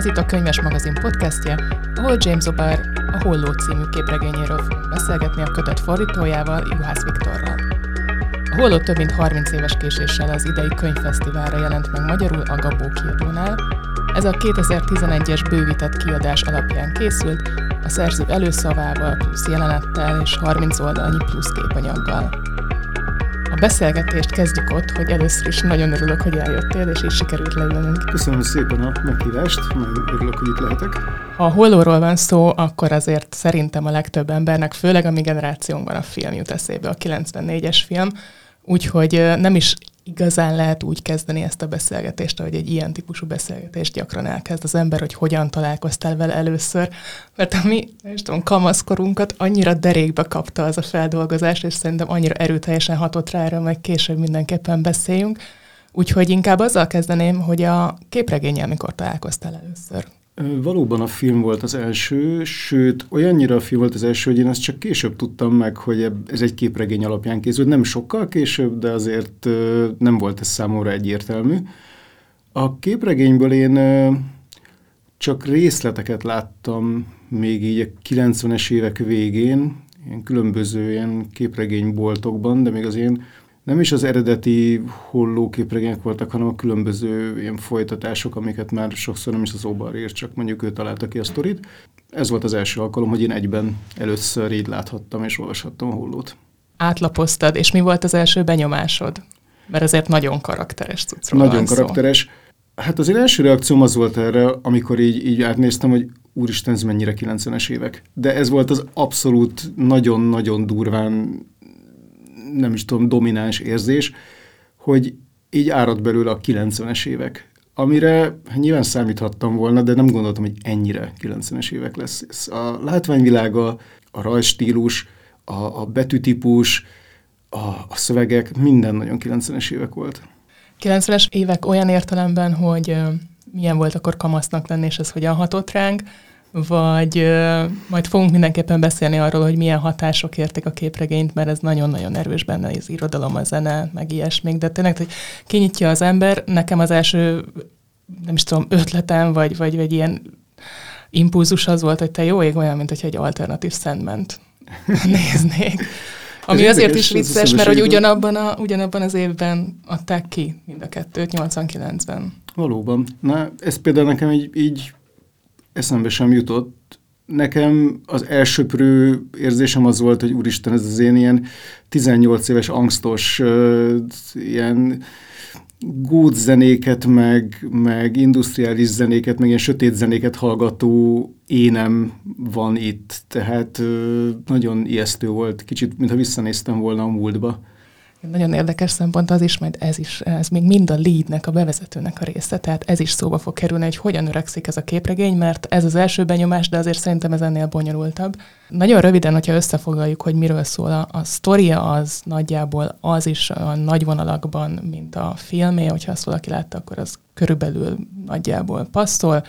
Ez itt a Könyves Magazin podcastje, ahol James O'Barr a Holló című képregényéről fogunk beszélgetni a kötet fordítójával, Juhász Viktorral. A Holló több mint 30 éves késéssel az idei könyvfesztiválra jelent meg magyarul a Gabó kiadónál. Ez a 2011-es bővített kiadás alapján készült, a szerző előszavával, plusz jelenettel és 30 oldalnyi plusz képanyaggal beszélgetést kezdjük ott, hogy először is nagyon örülök, hogy eljöttél, és így sikerült leülnünk. Köszönöm szépen a meghívást, nagyon örülök, hogy itt lehetek. Ha a hollóról van szó, akkor azért szerintem a legtöbb embernek, főleg a mi generációnkban a film jut eszébe, a 94-es film, úgyhogy nem is igazán lehet úgy kezdeni ezt a beszélgetést, ahogy egy ilyen típusú beszélgetést gyakran elkezd az ember, hogy hogyan találkoztál vele először, mert a mi, nem tudom, kamaszkorunkat annyira derékbe kapta az a feldolgozás, és szerintem annyira erőteljesen hatott rá, erről majd később mindenképpen beszéljünk. Úgyhogy inkább azzal kezdeném, hogy a képregényel mikor találkoztál először. Valóban a film volt az első, sőt, olyannyira a film volt az első, hogy én ezt csak később tudtam meg, hogy ez egy képregény alapján készült. Nem sokkal később, de azért nem volt ez számomra egyértelmű. A képregényből én csak részleteket láttam még így a 90-es évek végén, ilyen különböző ilyen képregényboltokban, de még az én nem is az eredeti hollóképregények voltak, hanem a különböző ilyen folytatások, amiket már sokszor nem is az Obar írt, csak mondjuk ő találta ki a sztorit. Ez volt az első alkalom, hogy én egyben először így láthattam és olvashattam a hollót. Átlapoztad, és mi volt az első benyomásod? Mert ezért nagyon karakteres cuccról Nagyon karakteres. Szó. Hát az én első reakcióm az volt erre, amikor így, így átnéztem, hogy úristen, ez mennyire 90-es évek. De ez volt az abszolút nagyon-nagyon durván nem is tudom, domináns érzés, hogy így árad belőle a 90-es évek. Amire nyilván számíthattam volna, de nem gondoltam, hogy ennyire 90-es évek lesz. A látványvilága, a rajstílus, a, a betűtípus, a, a szövegek, minden nagyon 90-es évek volt. 90-es évek olyan értelemben, hogy milyen volt akkor kamasznak lenni, és ez hogyan hatott ránk, vagy uh, majd fogunk mindenképpen beszélni arról, hogy milyen hatások érték a képregényt, mert ez nagyon-nagyon erős benne, az irodalom, a zene, meg ilyesmik, de tényleg, hogy kinyitja az ember, nekem az első, nem is tudom, ötletem, vagy, vagy, vagy ilyen impulzus az volt, hogy te jó ég olyan, mint hogy egy alternatív szentment néznék. Ami ez azért is vicces, mert hogy ugyanabban, a, ugyanabban az évben adták ki mind a kettőt, 89-ben. Valóban. Na, ez például nekem így, így eszembe sem jutott. Nekem az elsőprő érzésem az volt, hogy úristen, ez az én ilyen 18 éves angstos, ilyen gót zenéket, meg, meg industriális zenéket, meg ilyen sötét zenéket hallgató énem van itt. Tehát nagyon ijesztő volt, kicsit, mintha visszanéztem volna a múltba. Nagyon érdekes szempont az is, majd ez is, ez még mind a leadnek, a bevezetőnek a része, tehát ez is szóba fog kerülni, hogy hogyan öregszik ez a képregény, mert ez az első benyomás, de azért szerintem ez ennél bonyolultabb. Nagyon röviden, hogyha összefoglaljuk, hogy miről szól, a, a sztoria az nagyjából az is a nagy vonalakban, mint a filmé, hogyha azt valaki látta, akkor az körülbelül nagyjából passzol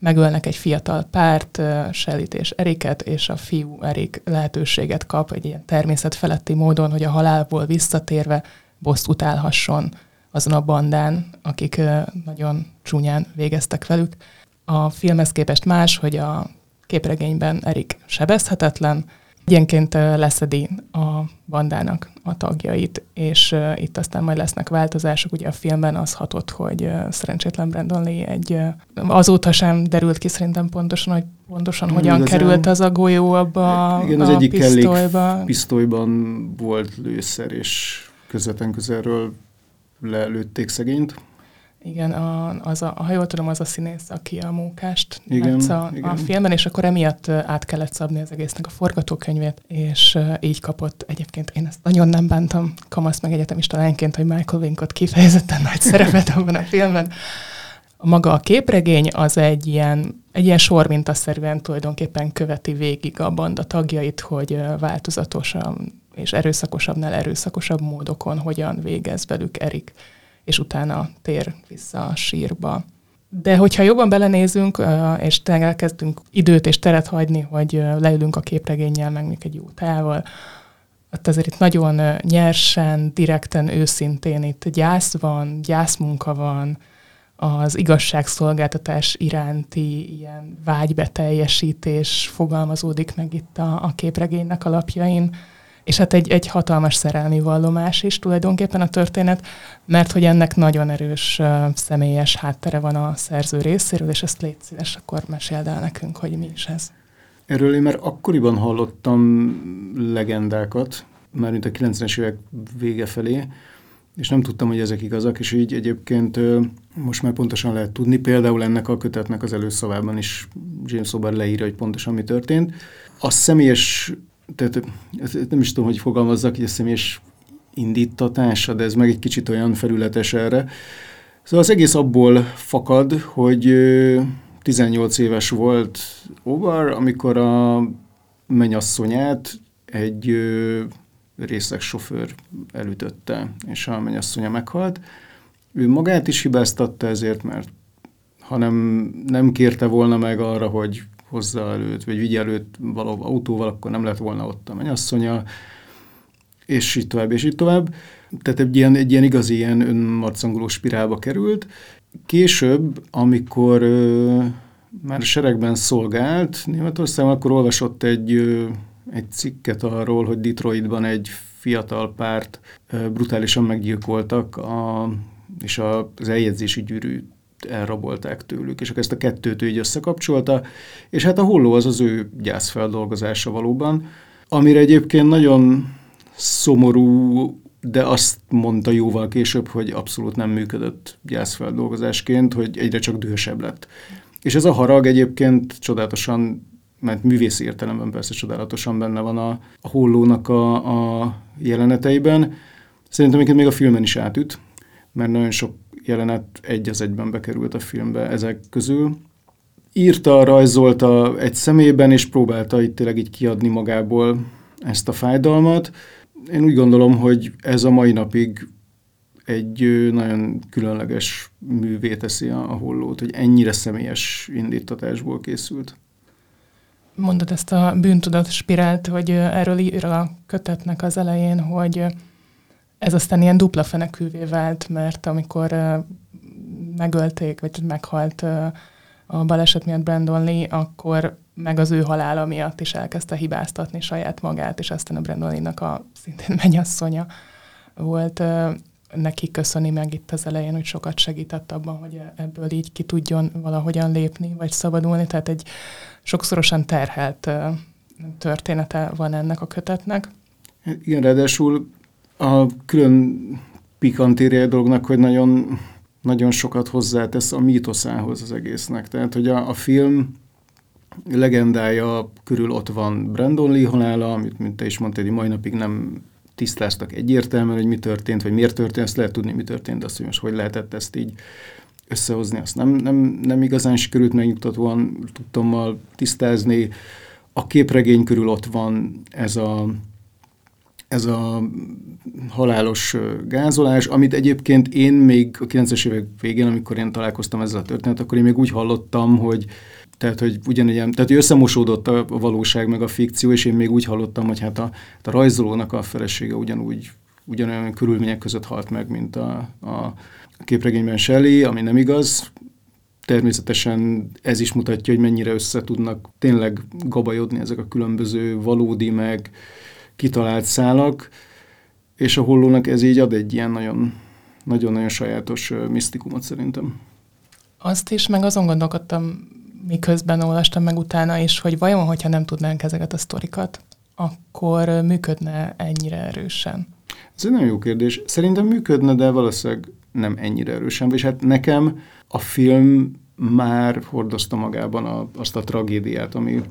megölnek egy fiatal párt, Shellyt és Eriket, és a fiú Erik lehetőséget kap egy ilyen természetfeletti módon, hogy a halálból visszatérve bosszút állhasson azon a bandán, akik nagyon csúnyán végeztek velük. A filmhez képest más, hogy a képregényben Erik sebezhetetlen, Egyenként leszedi a bandának a tagjait, és itt aztán majd lesznek változások. Ugye a filmben az hatott, hogy szerencsétlen Brandon Lee egy, azóta sem derült ki szerintem pontosan, hogy pontosan hmm, hogyan igazán, került az a golyó abba igen, a, az egyik pisztolyba. pisztolyban volt lőszer, és közvetlen közelről lelőtték szegényt. Igen, a, az a, ha jól tudom, az a színész, aki a mókást igen, a, igen. a filmben, és akkor emiatt át kellett szabni az egésznek a forgatókönyvét, és így kapott egyébként, én ezt nagyon nem bántam kamasz meg egyetemista lányként, hogy Michael Winkot kifejezetten nagy szerepet abban a filmben. A maga a képregény az egy ilyen, egy ilyen sormintaszerűen tulajdonképpen követi végig a banda tagjait, hogy változatosan és erőszakosabbnál erőszakosabb módokon hogyan végez velük Erik és utána tér vissza a sírba. De hogyha jobban belenézünk, és elkezdünk időt és teret hagyni, hogy leülünk a képregénnyel, meg még egy jó tával, ott azért itt nagyon nyersen, direkten, őszintén itt gyász van, gyászmunka van, az igazságszolgáltatás iránti ilyen vágybeteljesítés fogalmazódik meg itt a, a képregénynek alapjain, és hát egy, egy hatalmas szerelmi vallomás is tulajdonképpen a történet, mert hogy ennek nagyon erős uh, személyes háttere van a szerző részéről, és ezt légy szíves, akkor meséld el nekünk, hogy mi is ez. Erről én már akkoriban hallottam legendákat, már mint a 90-es évek vége felé, és nem tudtam, hogy ezek igazak, és így egyébként most már pontosan lehet tudni. Például ennek a kötetnek az előszavában is James O'Barr leírja, hogy pontosan mi történt. A személyes, tehát nem is tudom, hogy fogalmazzak, hogy a személyes indítatása, de ez meg egy kicsit olyan felületes erre. Szóval az egész abból fakad, hogy 18 éves volt O'Barr, amikor a mennyasszonyát egy részeg sofőr elütötte, és a mennyasszonya meghalt. Ő magát is hibáztatta ezért, mert hanem nem kérte volna meg arra, hogy hozza előtt, vagy vigye előtt való autóval, akkor nem lett volna ott a mennyasszonya, és így tovább, és így tovább. Tehát egy ilyen, egy ilyen igazi ilyen önmarcangoló spirálba került. Később, amikor ö, már seregben szolgált Németországban, akkor olvasott egy ö, egy cikket arról, hogy Detroitban egy fiatal párt brutálisan meggyilkoltak, a, és a, az eljegyzési gyűrűt elrabolták tőlük, és akkor ezt a kettőt így összekapcsolta, és hát a holló az az ő gyászfeldolgozása valóban, amire egyébként nagyon szomorú, de azt mondta jóval később, hogy abszolút nem működött gyászfeldolgozásként, hogy egyre csak dühösebb lett. És ez a harag egyébként csodálatosan mert művészi értelemben persze csodálatosan benne van a, a hollónak a, a jeleneteiben. Szerintem még a filmen is átüt, mert nagyon sok jelenet egy az egyben bekerült a filmbe ezek közül. Írta, rajzolta egy szemében, és próbálta itt tényleg így kiadni magából ezt a fájdalmat. Én úgy gondolom, hogy ez a mai napig egy nagyon különleges művé teszi a hollót, hogy ennyire személyes indítatásból készült mondod ezt a bűntudat spirált, hogy erről ír a kötetnek az elején, hogy ez aztán ilyen dupla fenekűvé vált, mert amikor megölték, vagy meghalt a baleset miatt Brandon Lee, akkor meg az ő halála miatt is elkezdte hibáztatni saját magát, és aztán a Brandon Lee-nak a szintén mennyasszonya volt neki köszöni meg itt az elején, hogy sokat segített abban, hogy ebből így ki tudjon valahogyan lépni, vagy szabadulni. Tehát egy sokszorosan terhelt története van ennek a kötetnek. Igen, ráadásul a külön pikantériai dolognak, hogy nagyon, nagyon sokat hozzátesz a mítoszához az egésznek. Tehát, hogy a, a film legendája körül ott van Brandon Lee halála, amit, mint te is mondtad, mai napig nem tisztáztak egyértelműen, hogy mi történt, vagy miért történt, ezt lehet tudni, mi történt, azt, hogy most hogy lehetett ezt így összehozni, azt nem, nem, nem igazán sikerült megnyugtatóan tudtam tisztázni. A képregény körül ott van ez a, ez a halálos gázolás, amit egyébként én még a 90-es évek végén, amikor én találkoztam ezzel a történet, akkor én még úgy hallottam, hogy tehát, hogy ugyanilyen, tehát összemosódott a valóság meg a fikció, és én még úgy hallottam, hogy hát a, a rajzolónak a felesége ugyanúgy, ugyanolyan körülmények között halt meg, mint a, a képregényben Shelley, ami nem igaz. Természetesen ez is mutatja, hogy mennyire össze tudnak tényleg gabajodni ezek a különböző valódi, meg kitalált szálak, és a hollónak ez így ad egy ilyen nagyon, nagyon-nagyon sajátos misztikumot szerintem. Azt is, meg azon gondolkodtam, miközben olvastam meg utána is, hogy vajon, hogyha nem tudnánk ezeket a sztorikat, akkor működne ennyire erősen? Ez egy nagyon jó kérdés. Szerintem működne, de valószínűleg nem ennyire erősen. És hát nekem a film már hordozta magában a, azt a tragédiát, ami,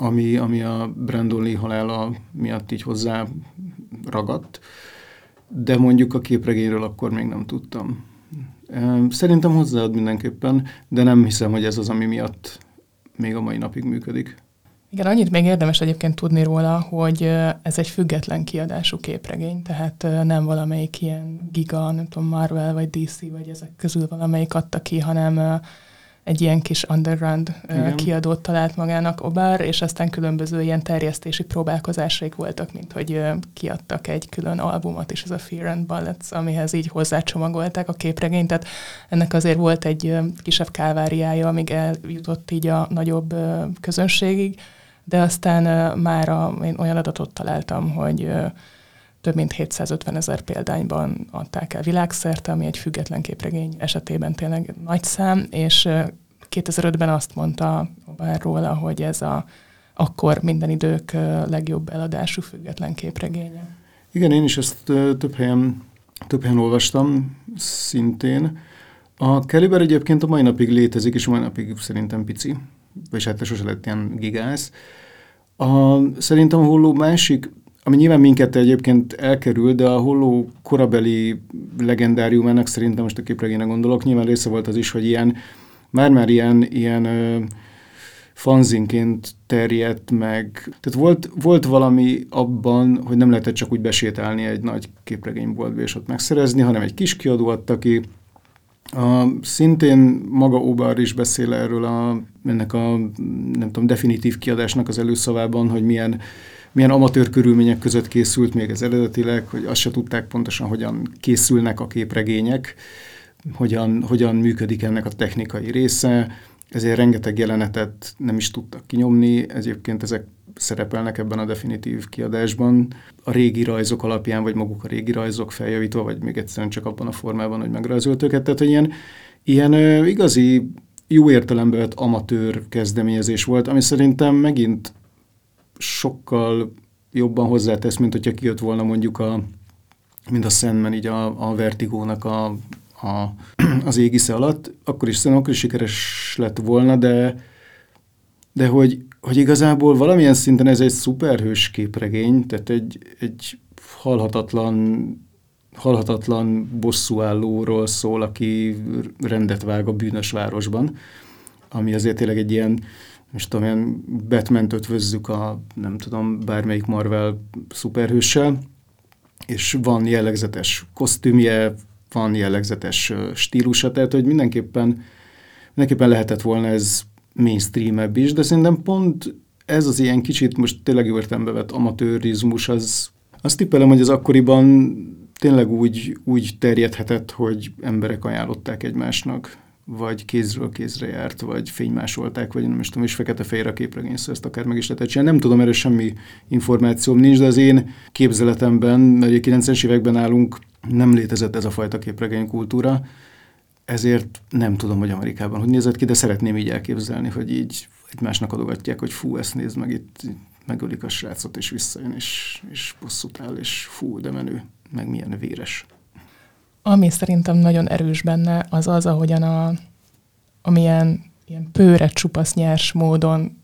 ami, ami a Brandon Lee halála miatt így hozzá ragadt, de mondjuk a képregényről akkor még nem tudtam. Szerintem hozzáad mindenképpen, de nem hiszem, hogy ez az, ami miatt még a mai napig működik. Igen, annyit még érdemes egyébként tudni róla, hogy ez egy független kiadású képregény, tehát nem valamelyik ilyen giga, nem tudom, Marvel vagy DC, vagy ezek közül valamelyik adta ki, hanem egy ilyen kis underground Igen. kiadót talált magának Obár, és aztán különböző ilyen terjesztési próbálkozásaik voltak, mint hogy kiadtak egy külön albumot is, ez a Fear and Bullets, amihez így hozzácsomagolták a képregényt, tehát ennek azért volt egy kisebb káváriája, amíg eljutott így a nagyobb közönségig, de aztán már a, én olyan adatot találtam, hogy több mint 750 ezer példányban adták el világszerte, ami egy független képregény esetében tényleg nagy szám, és 2005-ben azt mondta Obár róla, hogy ez a akkor minden idők legjobb eladású független képregénye. Igen, én is ezt több helyen, több helyen olvastam szintén. A Caliber egyébként a mai napig létezik, és a mai napig szerintem pici, vagy hát sose lett ilyen gigász. A, szerintem a holló másik ami nyilván minket egyébként elkerül, de a holló korabeli legendáriumának szerintem most a képregényre gondolok, nyilván része volt az is, hogy ilyen, már-már ilyen, ilyen ö, fanzinként terjedt meg. Tehát volt, volt valami abban, hogy nem lehetett csak úgy besétálni egy nagy képregényboltba és ott megszerezni, hanem egy kis kiadó adta ki. A, szintén maga Obar is beszél erről a, ennek a nem tudom, definitív kiadásnak az előszavában, hogy milyen milyen amatőr körülmények között készült még ez eredetileg, hogy azt se tudták pontosan, hogyan készülnek a képregények, hogyan, hogyan működik ennek a technikai része, ezért rengeteg jelenetet nem is tudtak kinyomni, egyébként ezek szerepelnek ebben a definitív kiadásban. A régi rajzok alapján, vagy maguk a régi rajzok feljavítva, vagy még egyszerűen csak abban a formában, hogy megrajzolt őket. Tehát, hogy ilyen, ilyen igazi jó értelemben amatőr kezdeményezés volt, ami szerintem megint sokkal jobban hozzátesz, mint hogyha kijött volna mondjuk a, mint a Sandman így a, a Vertigónak a, a, az égisze alatt, akkor is szerintem akkor is sikeres lett volna, de, de hogy, hogy igazából valamilyen szinten ez egy szuperhős képregény, tehát egy, egy halhatatlan halhatatlan bosszúállóról szól, aki rendet vág a bűnös városban, ami azért tényleg egy ilyen most tudom, ilyen batman ötvözzük a, nem tudom, bármelyik Marvel szuperhőssel, és van jellegzetes kosztümje, van jellegzetes stílusa, tehát hogy mindenképpen, mindenképpen lehetett volna ez mainstream is, de szerintem pont ez az ilyen kicsit most tényleg jó vett amatőrizmus, az azt tippelem, hogy az akkoriban tényleg úgy, úgy terjedhetett, hogy emberek ajánlották egymásnak vagy kézről kézre járt, vagy fénymásolták, vagy nem is tudom, és fekete-fehér a képregény, szóval ezt akár meg is lehetett csinálni. Nem tudom, erre semmi információm nincs, de az én képzeletemben, mert a 90-es években állunk, nem létezett ez a fajta képregény kultúra, ezért nem tudom, hogy Amerikában hogy nézett ki, de szeretném így elképzelni, hogy így egymásnak adogatják, hogy fú, ezt nézd meg, itt megölik a srácot, és visszajön, és, és bosszút áll, és fú, de menő, meg milyen véres. Ami szerintem nagyon erős benne, az az, ahogyan a, amilyen ilyen pőre csupasz nyers módon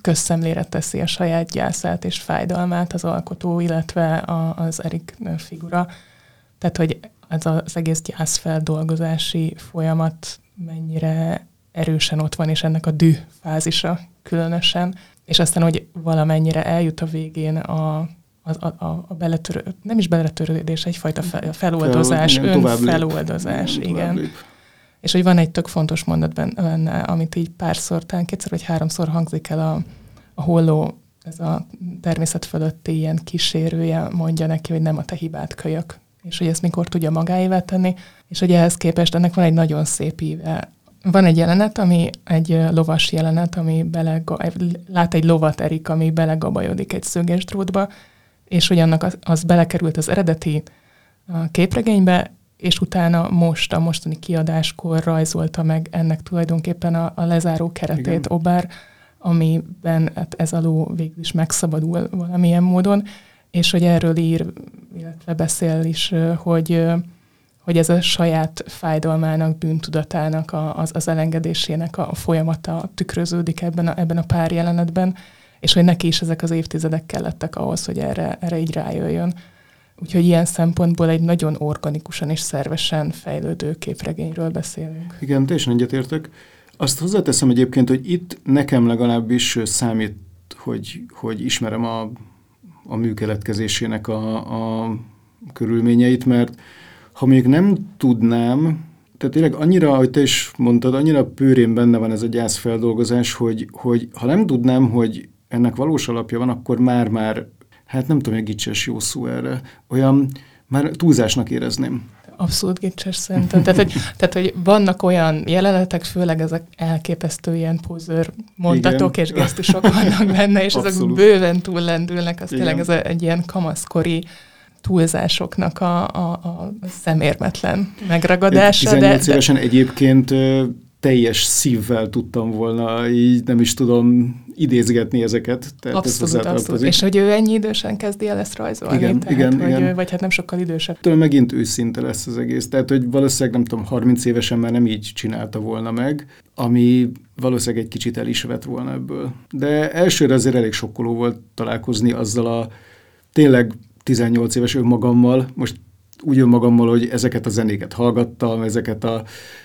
közszemlére teszi a saját gyászát és fájdalmát az alkotó, illetve a, az Erik figura. Tehát, hogy ez az egész gyászfeldolgozási folyamat mennyire erősen ott van, és ennek a dű fázisa különösen. És aztán, hogy valamennyire eljut a végén a a, a, a beletörő, nem is beletörődés, egyfajta fel, feloldozás, Fel, önfeloldozás, igen. Lép. És hogy van egy tök fontos mondat benne, amit így párszor, talán kétszer vagy háromszor hangzik el a, a holló, ez a természet fölötti ilyen kísérője mondja neki, hogy nem a te hibát kölyök, és hogy ezt mikor tudja magáévá tenni, és hogy ehhez képest ennek van egy nagyon szép íve. Van egy jelenet, ami egy lovas jelenet, ami bele, lát egy lovat Erik, ami belegabajodik egy szöges drótba, és hogy annak az, az belekerült az eredeti a képregénybe, és utána most, a mostani kiadáskor rajzolta meg ennek tulajdonképpen a, a lezáró keretét Igen. Obár, amiben hát ez alól végül is megszabadul valamilyen módon, és hogy erről ír, illetve beszél is, hogy, hogy ez a saját fájdalmának, bűntudatának, a, az, az elengedésének a folyamata tükröződik ebben a, ebben a pár jelenetben, és hogy neki is ezek az évtizedek kellettek ahhoz, hogy erre, erre így rájöjjön. Úgyhogy ilyen szempontból egy nagyon organikusan és szervesen fejlődő képregényről beszélünk. Igen, teljesen egyetértek. Azt hozzáteszem egyébként, hogy itt nekem legalábbis számít, hogy, hogy ismerem a, a műkeletkezésének a, a körülményeit, mert ha még nem tudnám, tehát tényleg annyira, ahogy te is mondtad, annyira pőrén benne van ez a gyászfeldolgozás, hogy, hogy ha nem tudnám, hogy ennek valós alapja van, akkor már-már, hát nem tudom, hogy gicses jó szó erre, olyan már túlzásnak érezném. Abszolút gicses szerintem. tehát, hogy, tehát, hogy vannak olyan jelenetek, főleg ezek elképesztő ilyen pozőr mondatok Igen. és gesztusok vannak benne, és Abszolút. ezek bőven túllendülnek, az Igen. tényleg ez egy ilyen kamaszkori túlzásoknak a, a, a szemérmetlen megragadása. 18 de, évesen de... egyébként teljes szívvel tudtam volna, így nem is tudom idézgetni ezeket. Tehát abszolút, ez abszolút. És hogy ő ennyi idősen kezdi el ezt rajzolni. Igen, tehát, igen, vagy, igen. vagy hát nem sokkal idősebb. Tőle megint őszinte lesz az egész. Tehát, hogy valószínűleg nem tudom, 30 évesen már nem így csinálta volna meg, ami valószínűleg egy kicsit el is vett volna ebből. De elsőre azért elég sokkoló volt találkozni azzal a tényleg 18 éves önmagammal, most úgy önmagammal, hogy ezeket a zenéket hallgattam, ezeket a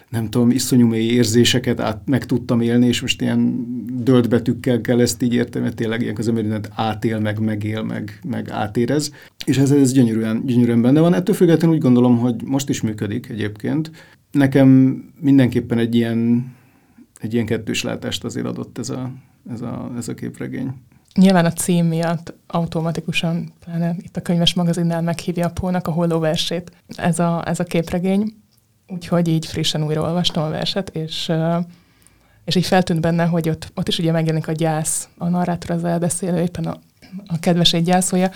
nem tudom, iszonyú mély érzéseket át, meg tudtam élni, és most ilyen dölt betűkkel kell ezt így érteni, mert tényleg ilyen az ember átél, meg megél, meg, meg átérez. És ez, ez gyönyörűen, gyönyörűen benne van. Ettől függetlenül úgy gondolom, hogy most is működik egyébként. Nekem mindenképpen egy ilyen, egy ilyen kettős látást azért adott ez a, ez a, ez a képregény. Nyilván a cím miatt automatikusan, pláne itt a könyves magazinnál meghívja a Pónak a holló versét. Ez a, ez a képregény, úgyhogy így frissen újra olvastam a verset, és, és így feltűnt benne, hogy ott, ott is ugye megjelenik a gyász, a narrátor az elbeszélő, éppen a, a kedves egy gyászolja,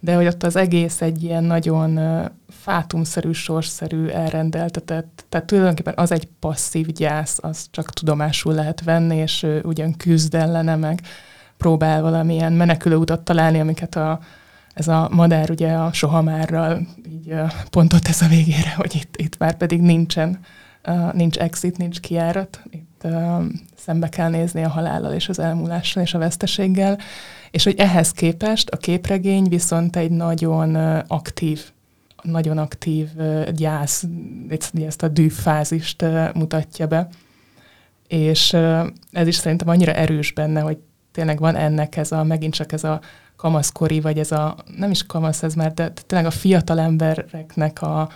de hogy ott az egész egy ilyen nagyon fátumszerű, sorsszerű elrendeltetett, tehát tulajdonképpen az egy passzív gyász, az csak tudomásul lehet venni, és ugyan küzd ellene, meg próbál valamilyen menekülő utat találni, amiket a, ez a madár ugye a sohamárral így pontot ez a végére, hogy itt, itt már pedig nincsen, nincs exit, nincs kiárat, itt szembe kell nézni a halállal és az elmúlással és a veszteséggel, és hogy ehhez képest a képregény viszont egy nagyon aktív nagyon aktív gyász, ezt a dűfázist mutatja be. És ez is szerintem annyira erős benne, hogy tényleg van ennek ez a, megint csak ez a kamaszkori, vagy ez a, nem is kamasz ez már, de tényleg a fiatal embereknek a,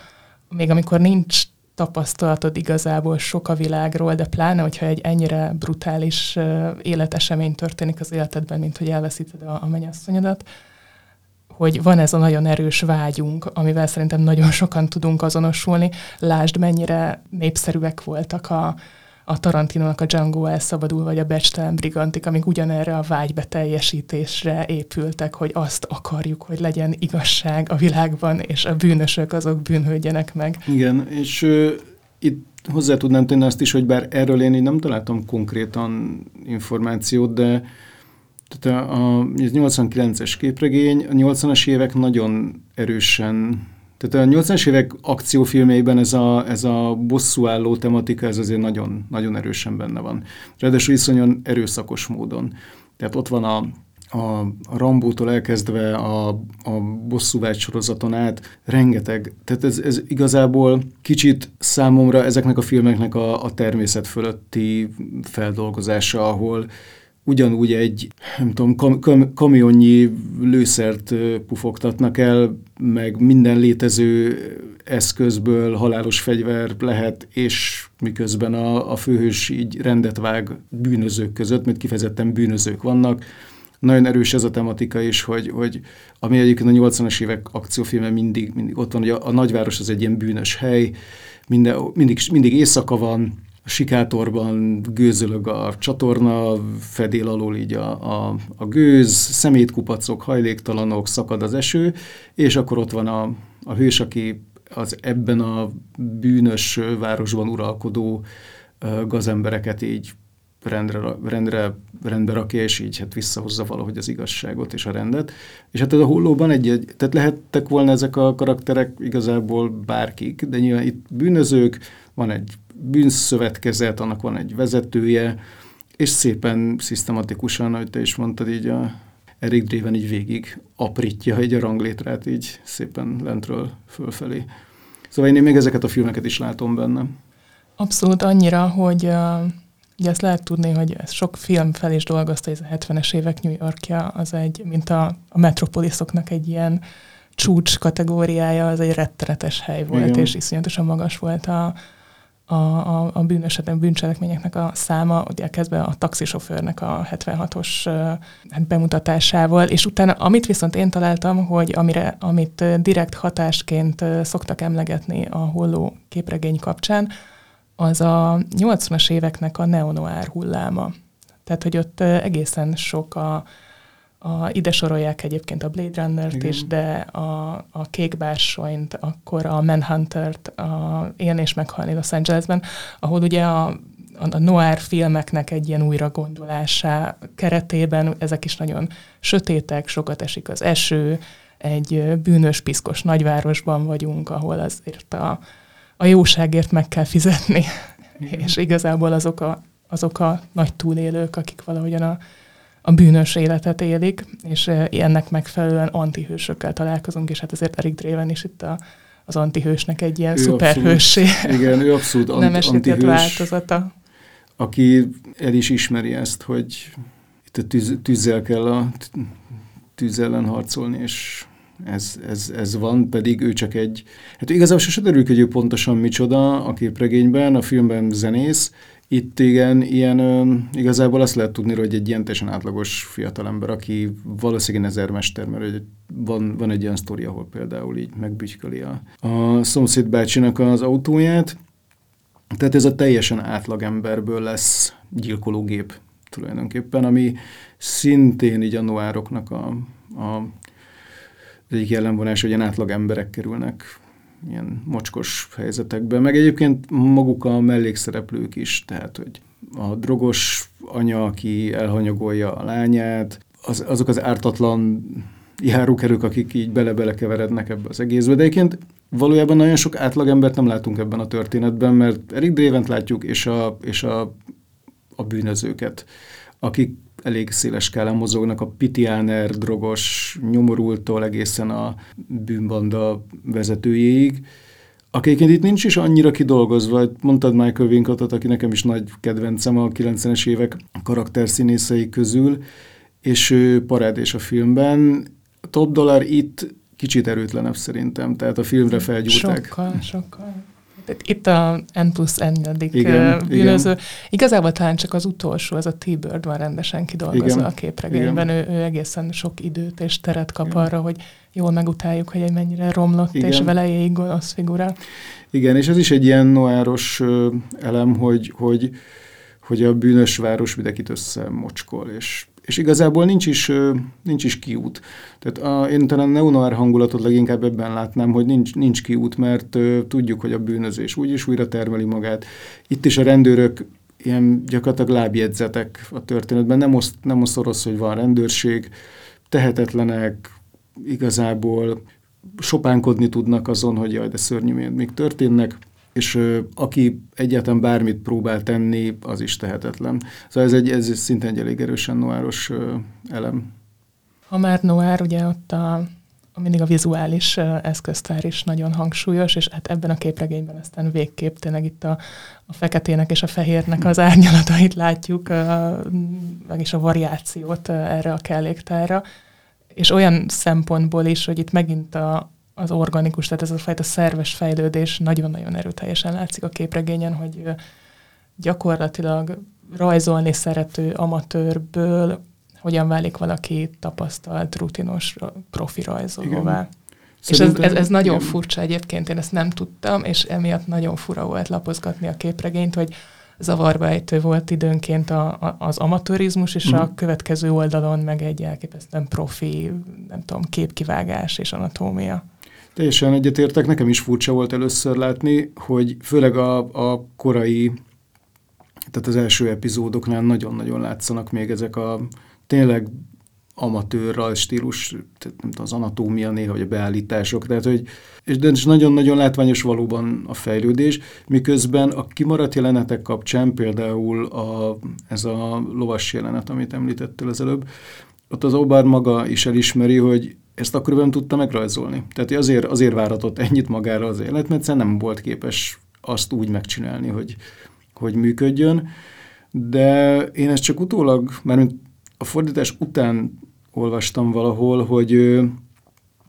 még amikor nincs tapasztalatod igazából sok a világról, de pláne, hogyha egy ennyire brutális életesemény történik az életedben, mint hogy elveszíted a, a mennyasszonyodat, hogy van ez a nagyon erős vágyunk, amivel szerintem nagyon sokan tudunk azonosulni. Lásd, mennyire népszerűek voltak a, a Tarantinónak a Django elszabadul, vagy a Becstelen Brigantik, amik ugyanerre a vágybeteljesítésre épültek, hogy azt akarjuk, hogy legyen igazság a világban, és a bűnösök azok bűnhődjenek meg. Igen, és uh, itt hozzá tudnám tenni azt is, hogy bár erről én így nem találtam konkrétan információt, de tehát a, a 89-es képregény, a 80-as évek nagyon erősen tehát a 80-as évek akciófilmeiben ez a, ez a bosszúálló tematika, ez azért nagyon, nagyon erősen benne van. Ráadásul iszonyan erőszakos módon. Tehát ott van a, a, a Rambótól elkezdve a, a bosszúvágy sorozaton át, rengeteg. Tehát ez, ez igazából kicsit számomra ezeknek a filmeknek a, a természet fölötti feldolgozása, ahol ugyanúgy egy, nem tudom, kam, kam, kamionnyi lőszert pufogtatnak el, meg minden létező eszközből halálos fegyver lehet, és miközben a, a főhős így rendet vág bűnözők között, mert kifejezetten bűnözők vannak. Nagyon erős ez a tematika is, hogy, hogy ami egyébként a 80-as évek akciófilme mindig, mindig ott van, hogy a, a nagyváros az egy ilyen bűnös hely, minden, mindig, mindig éjszaka van, a sikátorban gőzölög a csatorna, fedél alól így a, a, a gőz, szemétkupacok, hajléktalanok, szakad az eső, és akkor ott van a, a hős, aki az ebben a bűnös városban uralkodó gazembereket így rendre, rendre, rendbe rakja, és így hát visszahozza valahogy az igazságot és a rendet. És hát ez a hullóban egy, egy tehát lehettek volna ezek a karakterek igazából bárkik, de nyilván itt bűnözők, van egy bűnszövetkezet, annak van egy vezetője, és szépen, szisztematikusan, ahogy te is mondtad, így a Eric Draven így végig aprítja egy a ranglétrát így szépen lentről fölfelé. Szóval én még ezeket a filmeket is látom benne. Abszolút annyira, hogy uh, ugye ezt lehet tudni, hogy ez sok film fel is dolgozta, ez a 70-es évek New Yorkja, az egy, mint a, a metropoliszoknak egy ilyen csúcs kategóriája, az egy rettenetes hely volt, Igen. és iszonyatosan magas volt a, a, a, a bűnösetlen bűncselekményeknek a száma, ugye kezdve a taxisofőrnek a 76-os hát bemutatásával, és utána, amit viszont én találtam, hogy amire, amit direkt hatásként szoktak emlegetni a holló képregény kapcsán, az a 80-as éveknek a neonoár hulláma. Tehát, hogy ott egészen sok a, a, ide sorolják egyébként a Blade Runner-t is, de a, a Kék Bársonyt, akkor a Manhunter-t, a Élni és meghalni Los Angelesben, ahol ugye a, a noir filmeknek egy ilyen újra gondolásá keretében ezek is nagyon sötétek, sokat esik az eső, egy bűnös, piszkos nagyvárosban vagyunk, ahol azért a, a jóságért meg kell fizetni, Igen. és igazából azok a, azok a nagy túlélők, akik valahogyan a a bűnös életet élik, és ennek megfelelően antihősökkel találkozunk, és hát azért Eric Draven is itt a, az antihősnek egy ilyen szuperhőssé. Igen, ő abszolút ant, nem antihős. változata. Aki el is ismeri ezt, hogy itt a tűz, tűzzel kell a tűz ellen harcolni, és ez, ez, ez van, pedig ő csak egy... Hát igazából sose derül, hogy ő pontosan micsoda a képregényben, a filmben zenész, itt igen, ilyen igazából azt lehet tudni, hogy egy ilyen teljesen átlagos fiatalember, aki valószínűleg ezermester, mert van, van egy olyan sztori, ahol például így megbütyköli a, a szomszéd bácsinak az autóját, tehát ez a teljesen átlagemberből lesz gyilkológép tulajdonképpen, ami szintén így a noároknak a, a egyik jellemvonás, hogy ilyen átlag emberek kerülnek ilyen mocskos helyzetekben, meg egyébként maguk a mellékszereplők is, tehát hogy a drogos anya, aki elhanyagolja a lányát, az, azok az ártatlan járókerők, akik így bele-bele keverednek ebbe az egészbe. De egyébként valójában nagyon sok átlagembert nem látunk ebben a történetben, mert Eric Draven látjuk, és a, és a, a bűnözőket, akik elég széles skálán mozognak a pitiáner, drogos, nyomorultól egészen a bűnbanda vezetőjéig, akiként itt nincs is annyira kidolgozva. Mondtad Michael Winkotot, aki nekem is nagy kedvencem a 90-es évek karakterszínészei közül, és ő parádés a filmben. Top Dollar itt kicsit erőtlenebb szerintem, tehát a filmre felgyúrták. Sokkal, sokkal. Itt a N plusz N igen, bűnöző. Igazából talán csak az utolsó, az a T-Bird van rendesen kidolgozva igen, a képregényben. Ő, ő egészen sok időt és teret kap igen. arra, hogy jól megutáljuk, hogy egy mennyire romlott, igen. és vele gonosz figura. Igen, és ez is egy ilyen noáros elem, hogy, hogy, hogy a bűnös város mindenkit összemocskol, és és igazából nincs is, nincs is kiút. Tehát a, én talán neonoir hangulatot leginkább ebben látnám, hogy nincs, nincs kiút, mert tudjuk, hogy a bűnözés úgyis újra termeli magát. Itt is a rendőrök ilyen gyakorlatilag lábjegyzetek a történetben. Nem, oszt, nem oszt orosz, hogy van rendőrség, tehetetlenek, igazából sopánkodni tudnak azon, hogy jaj, de szörnyű, még történnek és ö, aki egyáltalán bármit próbál tenni, az is tehetetlen. Szóval ez, egy, ez szinte egy elég erősen noáros ö, elem. Ha már noár, ugye ott a, a mindig a vizuális eszköztár is nagyon hangsúlyos, és hát ebben a képregényben aztán végképp tényleg itt a, a feketének és a fehérnek az árnyalatait látjuk, ö, meg is a variációt erre a kelléktára, és olyan szempontból is, hogy itt megint a, az organikus, tehát ez a fajta szerves fejlődés nagyon-nagyon erőteljesen látszik a képregényen, hogy gyakorlatilag rajzolni szerető amatőrből hogyan válik valaki tapasztalt, rutinos profi rajzolóvá. És ez, ez, ez nagyon igen. furcsa egyébként, én ezt nem tudtam, és emiatt nagyon fura volt lapozgatni a képregényt, hogy zavarba ejtő volt időnként a, a, az amatőrizmus, és mm. a mhm. következő oldalon meg egy elképesztően profi, nem tudom, képkivágás és anatómia. Teljesen egyetértek, nekem is furcsa volt először látni, hogy főleg a, a korai, tehát az első epizódoknál nagyon-nagyon látszanak még ezek a tényleg amatőr rajzstílus, tehát nem tudom, az anatómia néha, vagy a beállítások, tehát hogy, és de nagyon-nagyon látványos valóban a fejlődés, miközben a kimaradt jelenetek kapcsán, például a, ez a lovas jelenet, amit említettél az előbb, ott az Obár maga is elismeri, hogy ezt akkor nem tudta megrajzolni. Tehát azért, azért váratott ennyit magára az élet, mert nem volt képes azt úgy megcsinálni, hogy, hogy működjön. De én ezt csak utólag, mert a fordítás után olvastam valahol, hogy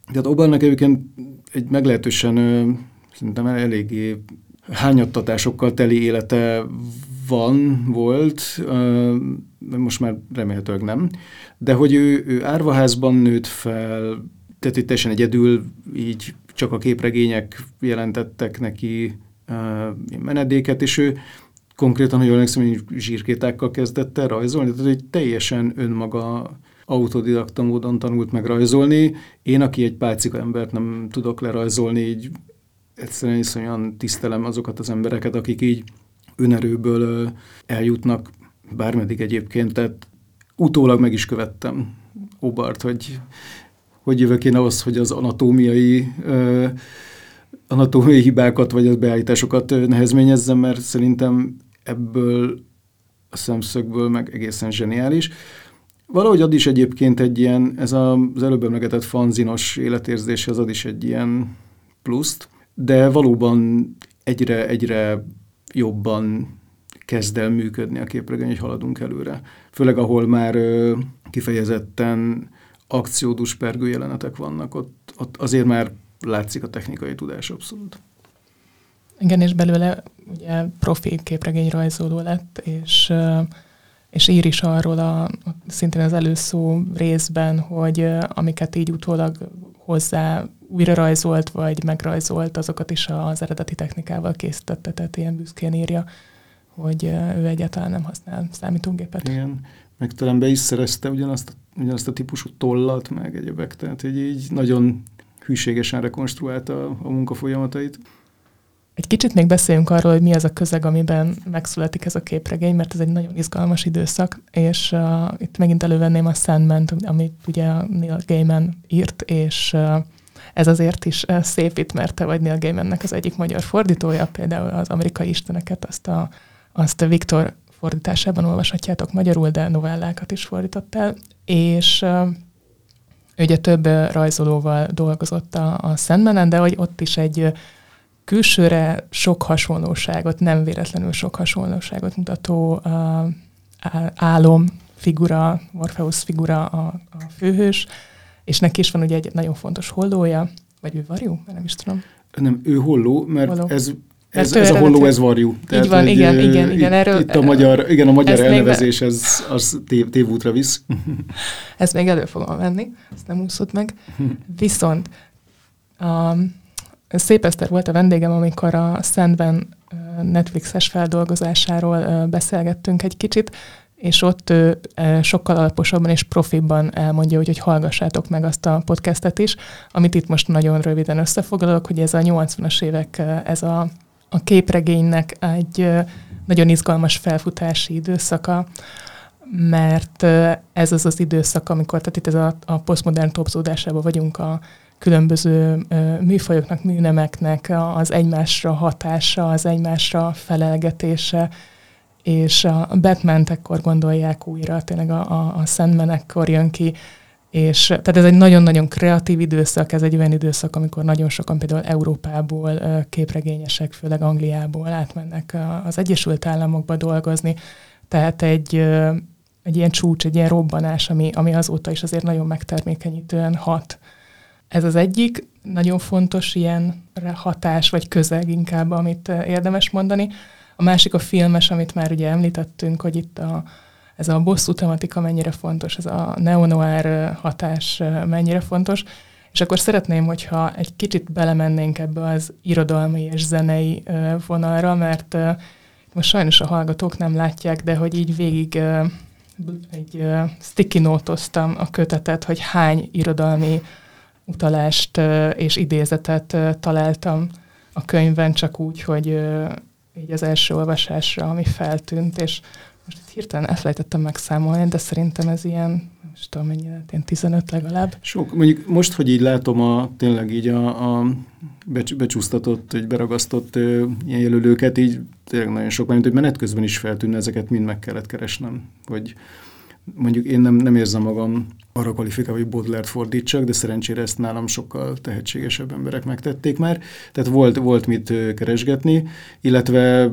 tehát Obarnak egyébként egy meglehetősen szerintem eléggé hányattatásokkal teli élete van, volt, most már remélhetőleg nem, de hogy ő, ő árvaházban nőtt fel, tehát itt teljesen egyedül, így csak a képregények jelentettek neki menedéket, és ő konkrétan, hogy jól emlékszem, hogy zsírkétákkal kezdett el rajzolni, tehát egy teljesen önmaga autodidakta módon tanult meg rajzolni. Én, aki egy pálcika embert nem tudok lerajzolni, így egyszerűen iszonyan tisztelem azokat az embereket, akik így önerőből eljutnak bármeddig egyébként, tehát utólag meg is követtem Obart, hogy hogy jövök én ahhoz, hogy az anatómiai anatómiai hibákat vagy az beállításokat nehezményezzem, mert szerintem ebből a szemszögből meg egészen zseniális. Valahogy ad is egyébként egy ilyen, ez az előbb emlegetett fanzinos életérzés, az ad is egy ilyen pluszt, de valóban egyre, egyre jobban kezd el működni a képregény, hogy haladunk előre. Főleg ahol már kifejezetten akciódus pergő jelenetek vannak, ott, ott azért már látszik a technikai tudás abszolút. Igen, és belőle ugye profi képregényrajzoló lett, és, és ír is arról a, szintén az előszó részben, hogy amiket így utólag hozzá újra rajzolt, vagy megrajzolt, azokat is az eredeti technikával készítette, tehát ilyen büszkén írja, hogy ő egyáltalán nem használ számítógépet. Igen, meg talán be is szerezte ugyanazt, ugyanazt a típusú tollat, meg egyebek, tehát hogy így nagyon hűségesen rekonstruálta a munkafolyamatait. Egy kicsit még beszéljünk arról, hogy mi az a közeg, amiben megszületik ez a képregény, mert ez egy nagyon izgalmas időszak, és uh, itt megint elővenném a sandman amit ugye Neil Gaiman írt, és uh, ez azért is uh, szép itt, mert te vagy Neil Gaimannek az egyik magyar fordítója, például az amerikai isteneket, azt a, azt Viktor fordításában olvashatjátok magyarul, de novellákat is fordítottál, és uh, ugye több rajzolóval dolgozott a, a Sandmanen, de hogy ott is egy külsőre sok hasonlóságot, nem véletlenül sok hasonlóságot mutató uh, álom figura, Morpheus figura a, a főhős, és neki is van ugye egy nagyon fontos hollója, vagy ő varjú, nem is tudom. Nem, ő holló, mert holló. ez ez, ez a holló, ez varjú. Tehát, Így van, egy, igen, igen, igen. Itt, erről, itt a magyar, igen, a magyar elnevezés, be... ez az tév, tévútra visz. Ezt még elő fogom venni, ezt nem úszott meg. Viszont um, Szép Eszter volt a vendégem, amikor a Sandben Netflixes feldolgozásáról beszélgettünk egy kicsit, és ott ő sokkal alaposabban és profibban elmondja, hogy, hogy hallgassátok meg azt a podcastet is, amit itt most nagyon röviden összefoglalok, hogy ez a 80-as évek, ez a a képregénynek egy nagyon izgalmas felfutási időszaka, mert ez az az időszak, amikor, tehát itt ez a, a posztmodern topzódásában vagyunk a különböző műfajoknak, műnemeknek az egymásra hatása, az egymásra felelgetése, és a Batman ekkor gondolják újra, tényleg a, a, a Sandman ekkor jön ki, és tehát ez egy nagyon-nagyon kreatív időszak, ez egy olyan időszak, amikor nagyon sokan például Európából képregényesek, főleg Angliából átmennek az Egyesült Államokba dolgozni. Tehát egy, egy ilyen csúcs, egy ilyen robbanás, ami, ami azóta is azért nagyon megtermékenyítően hat. Ez az egyik nagyon fontos ilyen hatás, vagy közeg inkább, amit érdemes mondani. A másik a filmes, amit már ugye említettünk, hogy itt a, ez a bosszú tematika mennyire fontos, ez a neonoir hatás mennyire fontos, és akkor szeretném, hogyha egy kicsit belemennénk ebbe az irodalmi és zenei vonalra, mert most sajnos a hallgatók nem látják, de hogy így végig egy sticky notoztam a kötetet, hogy hány irodalmi utalást és idézetet találtam a könyvben, csak úgy, hogy így az első olvasásra, ami feltűnt, és hirtelen elfelejtettem megszámolni, de szerintem ez ilyen, nem is tudom mennyire, ilyen 15 legalább. Sok, mondjuk most, hogy így látom a, tényleg így a, a becsúsztatott, egy beragasztott ö, ilyen jelölőket, így tényleg nagyon sok, mert hogy menet közben is feltűnne, ezeket mind meg kellett keresnem, hogy mondjuk én nem, nem érzem magam arra kvalifikálva, hogy Baudelaire fordítsak, de szerencsére ezt nálam sokkal tehetségesebb emberek megtették már. Tehát volt, volt mit keresgetni, illetve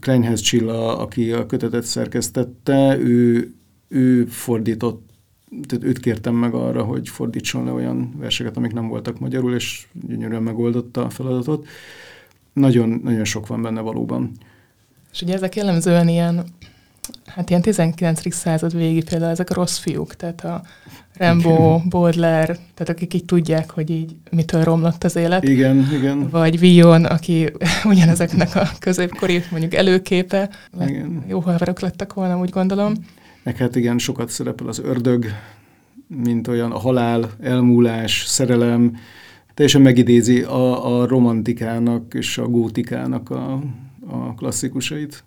Kleinhez Csilla, aki a kötetet szerkesztette, ő, ő fordított tehát őt kértem meg arra, hogy fordítson le olyan verseket, amik nem voltak magyarul, és gyönyörűen megoldotta a feladatot. nagyon, nagyon sok van benne valóban. És ugye ezek jellemzően ilyen, hát ilyen 19. század végi például ezek a rossz fiúk, tehát a Rambo, Baudelaire, tehát akik így tudják, hogy így mitől romlott az élet. Igen, igen. Vagy Vion, aki ugyanezeknek a középkori mondjuk előképe. Igen. Jó haverok lettek volna, úgy gondolom. Meg hát igen, sokat szerepel az ördög, mint olyan a halál, elmúlás, szerelem, teljesen megidézi a, a romantikának és a gótikának a, a klasszikusait.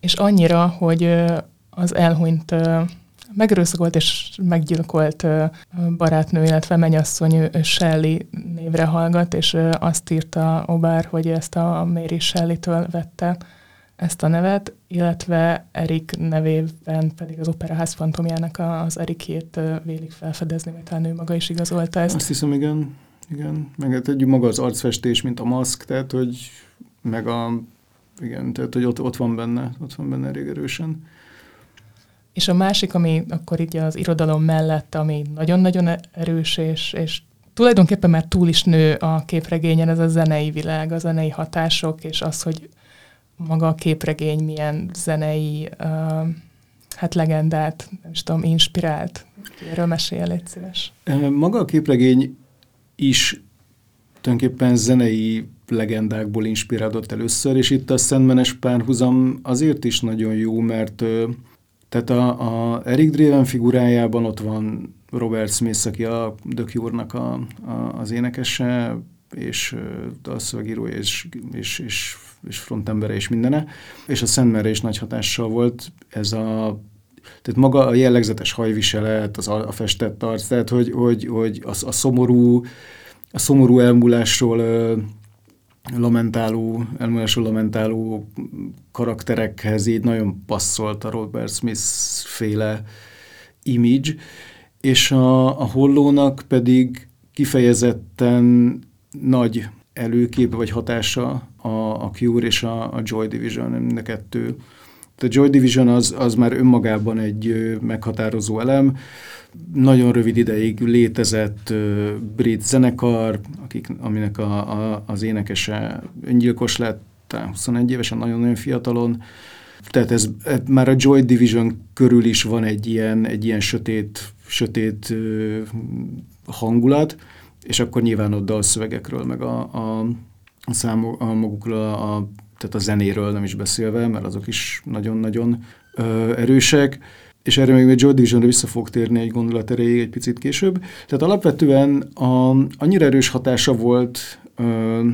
És annyira, hogy az elhunyt megerőszakolt és meggyilkolt barátnő, illetve mennyasszony Shelley névre hallgat, és azt írta Obár, hogy ezt a Mary Shelley-től vette ezt a nevet, illetve Erik nevében pedig az Operaház fantomjának az Erikét vélik felfedezni, mert talán ő maga is igazolta ezt. Azt hiszem, igen. Igen, meg hát maga az arcfestés, mint a maszk, tehát hogy meg a, igen, tehát hogy ott, ott van benne, ott van benne elég erősen. És a másik, ami akkor így az irodalom mellett, ami nagyon-nagyon erős, és, és tulajdonképpen már túl is nő a képregényen, ez a zenei világ, a zenei hatások, és az, hogy maga a képregény milyen zenei, uh, hát legendát, nem is tudom, inspirált. Erről mesél, légy szíves. Maga a képregény is tulajdonképpen zenei legendákból inspirálódott először, és itt a Szentmenes párhuzam azért is nagyon jó, mert tehát a, a Eric Draven figurájában ott van Robert Smith, aki a The a, a, az énekese, és a szövegírója, és, és, és, és frontembere, és mindene. És a Szentmerre is nagy hatással volt ez a tehát maga a jellegzetes hajviselet, az a, a festett arc, tehát hogy, hogy, hogy a, a szomorú, a szomorú elmúlásról lamentáló, elmúlásról lamentáló karakterekhez így nagyon passzolt a Robert Smith féle image, és a, a hollónak pedig kifejezetten nagy előképe vagy hatása a, a Cure és a, a Joy Division, mind a kettő. A Joy Division az, az már önmagában egy meghatározó elem. Nagyon rövid ideig létezett brit zenekar, akik, aminek a, a, az énekese öngyilkos lett, 21 évesen, nagyon-nagyon fiatalon. Tehát ez, ez már a Joy Division körül is van egy ilyen, egy ilyen sötét, sötét hangulat, és akkor nyilván ott dalszövegekről, meg a, a, a, számok, a magukról, a, tehát a zenéről nem is beszélve, mert azok is nagyon-nagyon erősek, és erre még egy Joy Divisionra vissza fog térni egy gondolat erejéig egy picit később. Tehát alapvetően a, annyira erős hatása volt ö,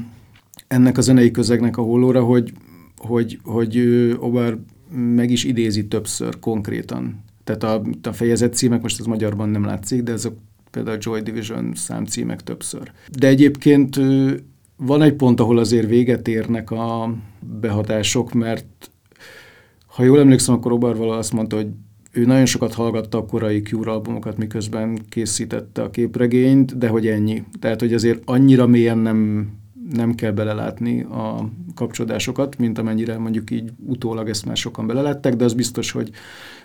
ennek a zenei közegnek a hollóra, hogy, hogy, hogy Obar meg is idézi többször konkrétan. Tehát a, a fejezet címek, most ez magyarban nem látszik, de ezek például a Joy Division számcímek többször. De egyébként van egy pont, ahol azért véget érnek a behatások, mert ha jól emlékszem, akkor Obarvala azt mondta, hogy ő nagyon sokat hallgatta a korai Cure albumokat, miközben készítette a képregényt, de hogy ennyi. Tehát, hogy azért annyira mélyen nem, nem kell belelátni a kapcsolódásokat, mint amennyire mondjuk így utólag ezt már sokan belelettek, de az biztos, hogy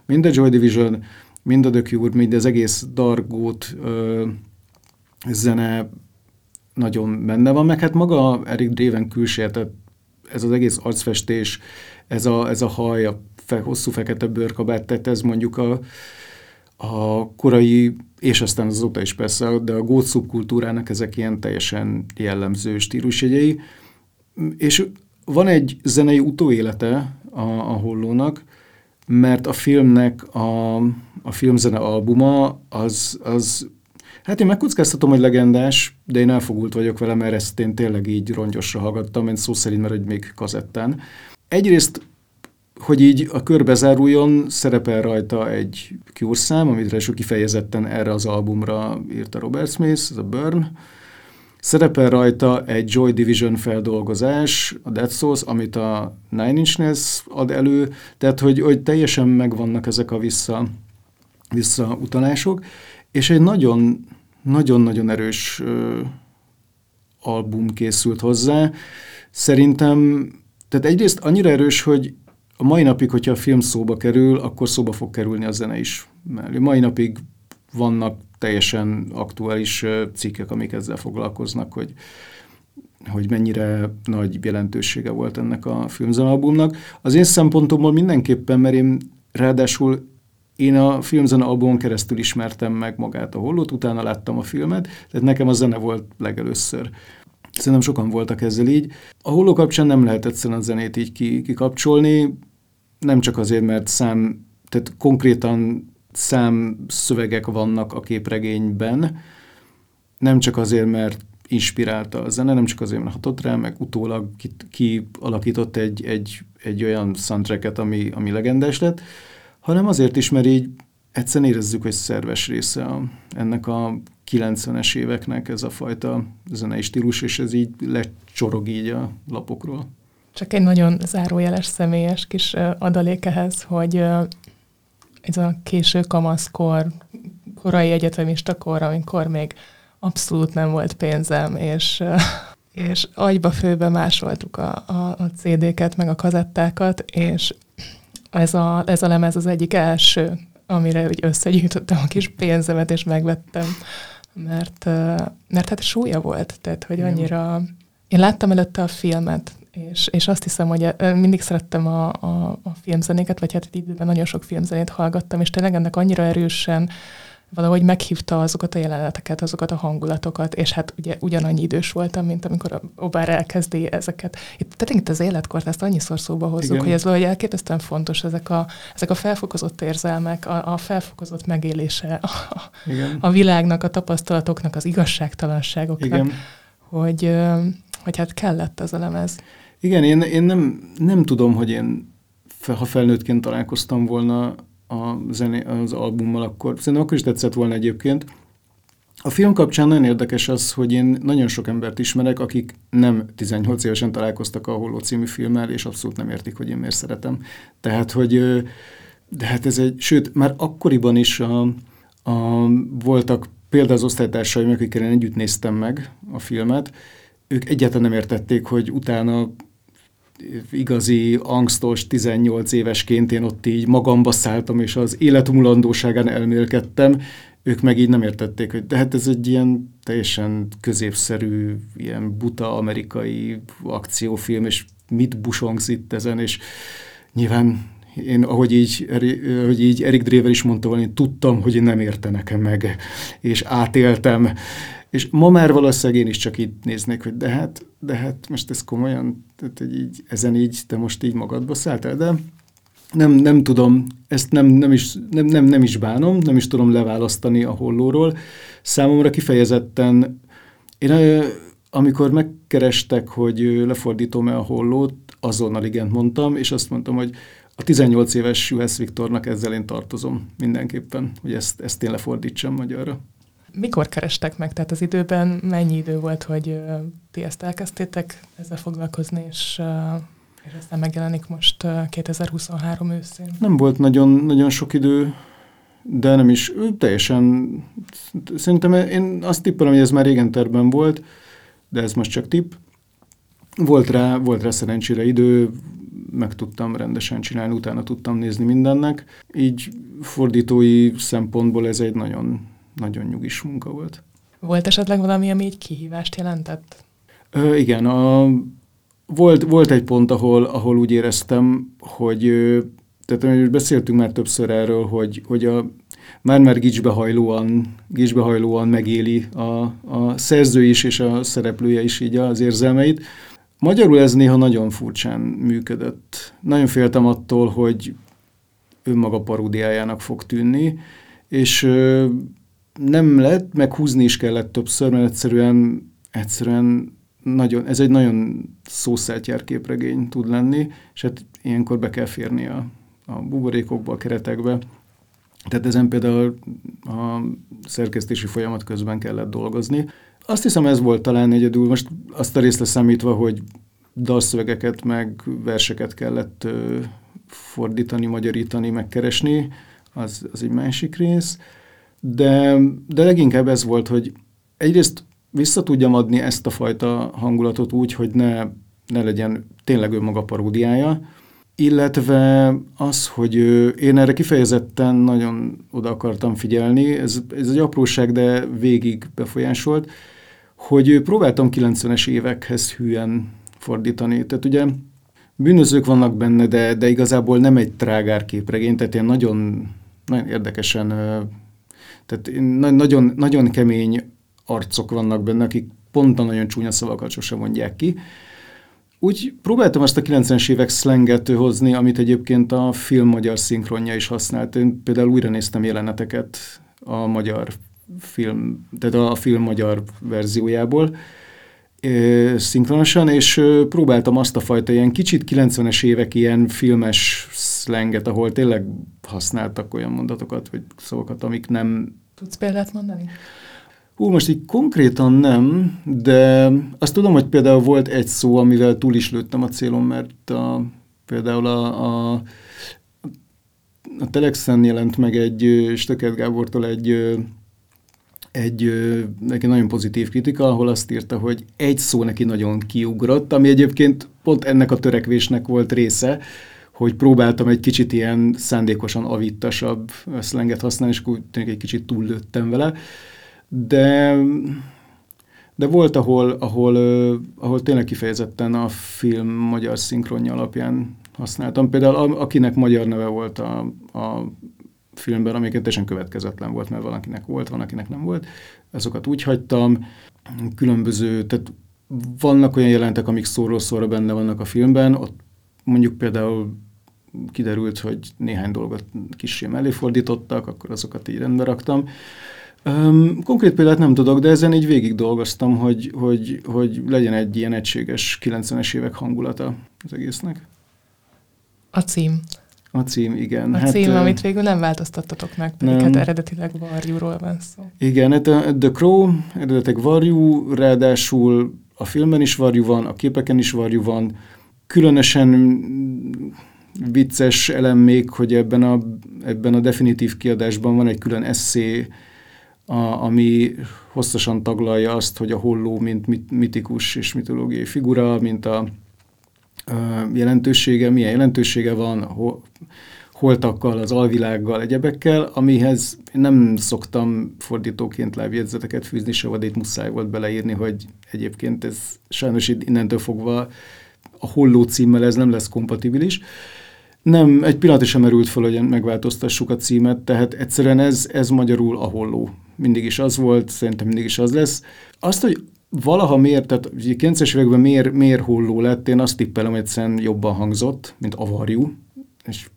mind a Joy Division, mind a The Cure, mind az egész ö, zene nagyon benne van, meg hát maga Eric Draven külső, tehát ez az egész arcfestés, ez a, ez a haj, a fe, hosszú fekete bőrkabát, tehát ez mondjuk a, a korai, és aztán azóta is persze, de a gót szubkultúrának ezek ilyen teljesen jellemző stílusjegyei. És van egy zenei utóélete a, a hollónak, mert a filmnek a, a filmzene albuma az, az Hát én megkockáztatom, hogy legendás, de én elfogult vagyok vele, mert ezt én tényleg így rongyosra hallgattam, én szó szerint, mert hogy még kazettán. Egyrészt hogy így a körbe záruljon, szerepel rajta egy Cure szám, amit ráadásul kifejezetten erre az albumra írta Robert Smith, ez a Burn. Szerepel rajta egy Joy Division feldolgozás, a Dead Souls, amit a Nine Inch Nails ad elő, tehát hogy, hogy teljesen megvannak ezek a vissza, visszautalások, és egy nagyon, nagyon-nagyon erős ö, album készült hozzá. Szerintem, tehát egyrészt annyira erős, hogy a mai napig, hogyha a film szóba kerül, akkor szóba fog kerülni a zene is. Mert mai napig vannak teljesen aktuális cikkek, amik ezzel foglalkoznak, hogy hogy mennyire nagy jelentősége volt ennek a filmzenalbumnak. Az én szempontomból mindenképpen, mert én ráadásul én a filmzene albumon keresztül ismertem meg magát a hollót, utána láttam a filmet, tehát nekem a zene volt legelőször. Szerintem sokan voltak ezzel így. A holló kapcsán nem lehet egyszerűen a zenét így kikapcsolni, nem csak azért, mert szám, tehát konkrétan szám szövegek vannak a képregényben, nem csak azért, mert inspirálta a zene, nem csak azért, mert hatott rá, meg utólag kialakított ki egy, egy, egy olyan soundtracket, ami, ami legendás lett, hanem azért is, mert így egyszerűen érezzük, hogy szerves része a, ennek a 90-es éveknek ez a fajta zenei stílus, és ez így lecsorog így a lapokról. Csak egy nagyon zárójeles személyes kis adalék ehhez, hogy ez a késő kamaszkor, korai egyetemista kor, amikor még abszolút nem volt pénzem, és, és agyba főbe másoltuk a, a, a CD-ket, meg a kazettákat, és ez a, ez a lemez az egyik első, amire úgy összegyűjtöttem a kis pénzemet, és megvettem, mert, mert hát súlya volt, tehát hogy annyira... Én láttam előtte a filmet, és, és azt hiszem, hogy mindig szerettem a, a, a filmzenéket, vagy hát időben nagyon sok filmzenét hallgattam, és tényleg ennek annyira erősen valahogy meghívta azokat a jeleneteket, azokat a hangulatokat, és hát ugye ugyanannyi idős voltam, mint amikor Obár elkezdi ezeket. Itt tényleg itt az életkort, ezt annyiszor szóba hozzuk, Igen. hogy ez valahogy elképesztően fontos, ezek a, ezek a felfokozott érzelmek, a, a felfokozott megélése a, Igen. a világnak, a tapasztalatoknak, az igazságtalanságoknak, Igen. Hogy, hogy hát kellett ez a lemez. Igen, én, én nem, nem tudom, hogy én, ha felnőttként találkoztam volna a zené, az albummal, akkor szerintem akkor is tetszett volna egyébként. A film kapcsán nagyon érdekes az, hogy én nagyon sok embert ismerek, akik nem 18 évesen találkoztak a Holló című filmmel, és abszolút nem értik, hogy én miért szeretem. Tehát, hogy de hát ez egy, sőt, már akkoriban is a, a, voltak például az osztálytársaim, akikkel én együtt néztem meg a filmet, ők egyáltalán nem értették, hogy utána igazi angstos 18 évesként én ott így magamba szálltam, és az élet mulandóságán elmélkedtem, ők meg így nem értették, hogy de hát ez egy ilyen teljesen középszerű, ilyen buta amerikai akciófilm, és mit busongsz itt ezen, és nyilván én, ahogy így, ahogy így Erik Dréver is mondta volna, én tudtam, hogy nem értenek meg, és átéltem, és ma már valószínűleg én is csak így néznék, hogy de hát, de hát most ez komolyan, tehát hogy így, ezen így, te most így magadba szálltál, de nem, nem tudom, ezt nem, nem, is, nem, nem, nem is bánom, nem is tudom leválasztani a hollóról. Számomra kifejezetten, én amikor megkerestek, hogy lefordítom-e a hollót, azonnal igent mondtam, és azt mondtam, hogy a 18 éves Juhász Viktornak ezzel én tartozom mindenképpen, hogy ezt, ezt én lefordítsam magyarra. Mikor kerestek meg? Tehát az időben mennyi idő volt, hogy ti ezt elkezdtétek ezzel foglalkozni, és, és aztán megjelenik most 2023 őszén? Nem volt nagyon, nagyon sok idő, de nem is teljesen, szerintem én azt tippelem, hogy ez már régen terben volt, de ez most csak tipp. Volt rá, volt rá szerencsére idő, meg tudtam rendesen csinálni, utána tudtam nézni mindennek. Így fordítói szempontból ez egy nagyon nagyon nyugis munka volt. Volt esetleg valami, ami így kihívást jelentett? Ö, igen, a, volt, volt egy pont, ahol, ahol úgy éreztem, hogy tehát beszéltünk már többször erről, hogy, hogy a, már-már gicsbehajlóan, gicsbehajlóan megéli a, a szerző is és a szereplője is így az érzelmeit. Magyarul ez néha nagyon furcsán működött. Nagyon féltem attól, hogy önmaga paródiájának fog tűnni, és nem lett, meg húzni is kellett többször, mert egyszerűen, egyszerűen nagyon, ez egy nagyon szószertyár képregény tud lenni, és hát ilyenkor be kell férni a, a buborékokba, a keretekbe. Tehát ezen például a szerkesztési folyamat közben kellett dolgozni. Azt hiszem ez volt talán egyedül, most azt a részt leszámítva, hogy dalszövegeket meg verseket kellett fordítani, magyarítani, megkeresni, az, az egy másik rész. De, de leginkább ez volt, hogy egyrészt vissza tudjam adni ezt a fajta hangulatot úgy, hogy ne, ne legyen tényleg önmaga paródiája, illetve az, hogy én erre kifejezetten nagyon oda akartam figyelni, ez, ez egy apróság, de végig befolyásolt, hogy próbáltam 90-es évekhez hülyen fordítani. Tehát ugye bűnözők vannak benne, de, de igazából nem egy trágár képregény, tehát ilyen nagyon, nagyon érdekesen, tehát nagyon, nagyon kemény arcok vannak benne, akik pont a nagyon csúnya szavakat sosem mondják ki. Úgy próbáltam azt a 90-es évek szlenget hozni, amit egyébként a film magyar szinkronja is használt. Én például újra néztem jeleneteket a magyar film, tehát a film magyar verziójából szinkronosan, és próbáltam azt a fajta ilyen kicsit 90-es évek ilyen filmes szlenget, ahol tényleg használtak olyan mondatokat, vagy szavakat, amik nem... Tudsz példát mondani? Hú, most így konkrétan nem, de azt tudom, hogy például volt egy szó, amivel túl is lőttem a célom, mert a, például a, a, a Telexen jelent meg egy Stöket Gábortól egy egy neki nagyon pozitív kritika, ahol azt írta, hogy egy szó neki nagyon kiugrott, ami egyébként pont ennek a törekvésnek volt része, hogy próbáltam egy kicsit ilyen szándékosan avittasabb szlenget használni, és úgy tényleg egy kicsit túllőttem vele de, de volt, ahol, ahol, ahol tényleg kifejezetten a film magyar szinkronja alapján használtam. Például akinek magyar neve volt a, a filmben, amiket teljesen következetlen volt, mert valakinek volt, van, akinek nem volt. Azokat úgy hagytam. Különböző, tehát vannak olyan jelentek, amik szóról szóra benne vannak a filmben, ott mondjuk például kiderült, hogy néhány dolgot kicsi mellé fordítottak, akkor azokat így rendbe raktam. Um, konkrét példát nem tudok, de ezen így végig dolgoztam, hogy, hogy, hogy legyen egy ilyen egységes 90-es évek hangulata az egésznek. A cím. A cím, igen. A hát, cím, uh, amit végül nem változtattatok meg, pedig nem. hát eredetileg Varjúról van szó. Igen, hát a The Crow eredetileg Varjú, ráadásul a filmben is Varjú van, a képeken is Varjú van. Különösen vicces elem még, hogy ebben a, ebben a definitív kiadásban van egy külön eszé a, ami hosszasan taglalja azt, hogy a holló, mint mit, mitikus és mitológiai figura, mint a jelentősége, milyen jelentősége van, ho, holtakkal, az alvilággal, egyebekkel, amihez nem szoktam fordítóként lábjegyzeteket fűzni, se itt muszáj volt beleírni, hogy egyébként ez sajnos innentől fogva a holló címmel ez nem lesz kompatibilis. Nem, egy pillanat sem merült fel, hogy megváltoztassuk a címet, tehát egyszerűen ez, ez magyarul a holló mindig is az volt, szerintem mindig is az lesz. Azt, hogy valaha miért, tehát 90-es években miért, miért hulló lett, én azt tippelem, hogy egyszerűen jobban hangzott, mint a varjú, és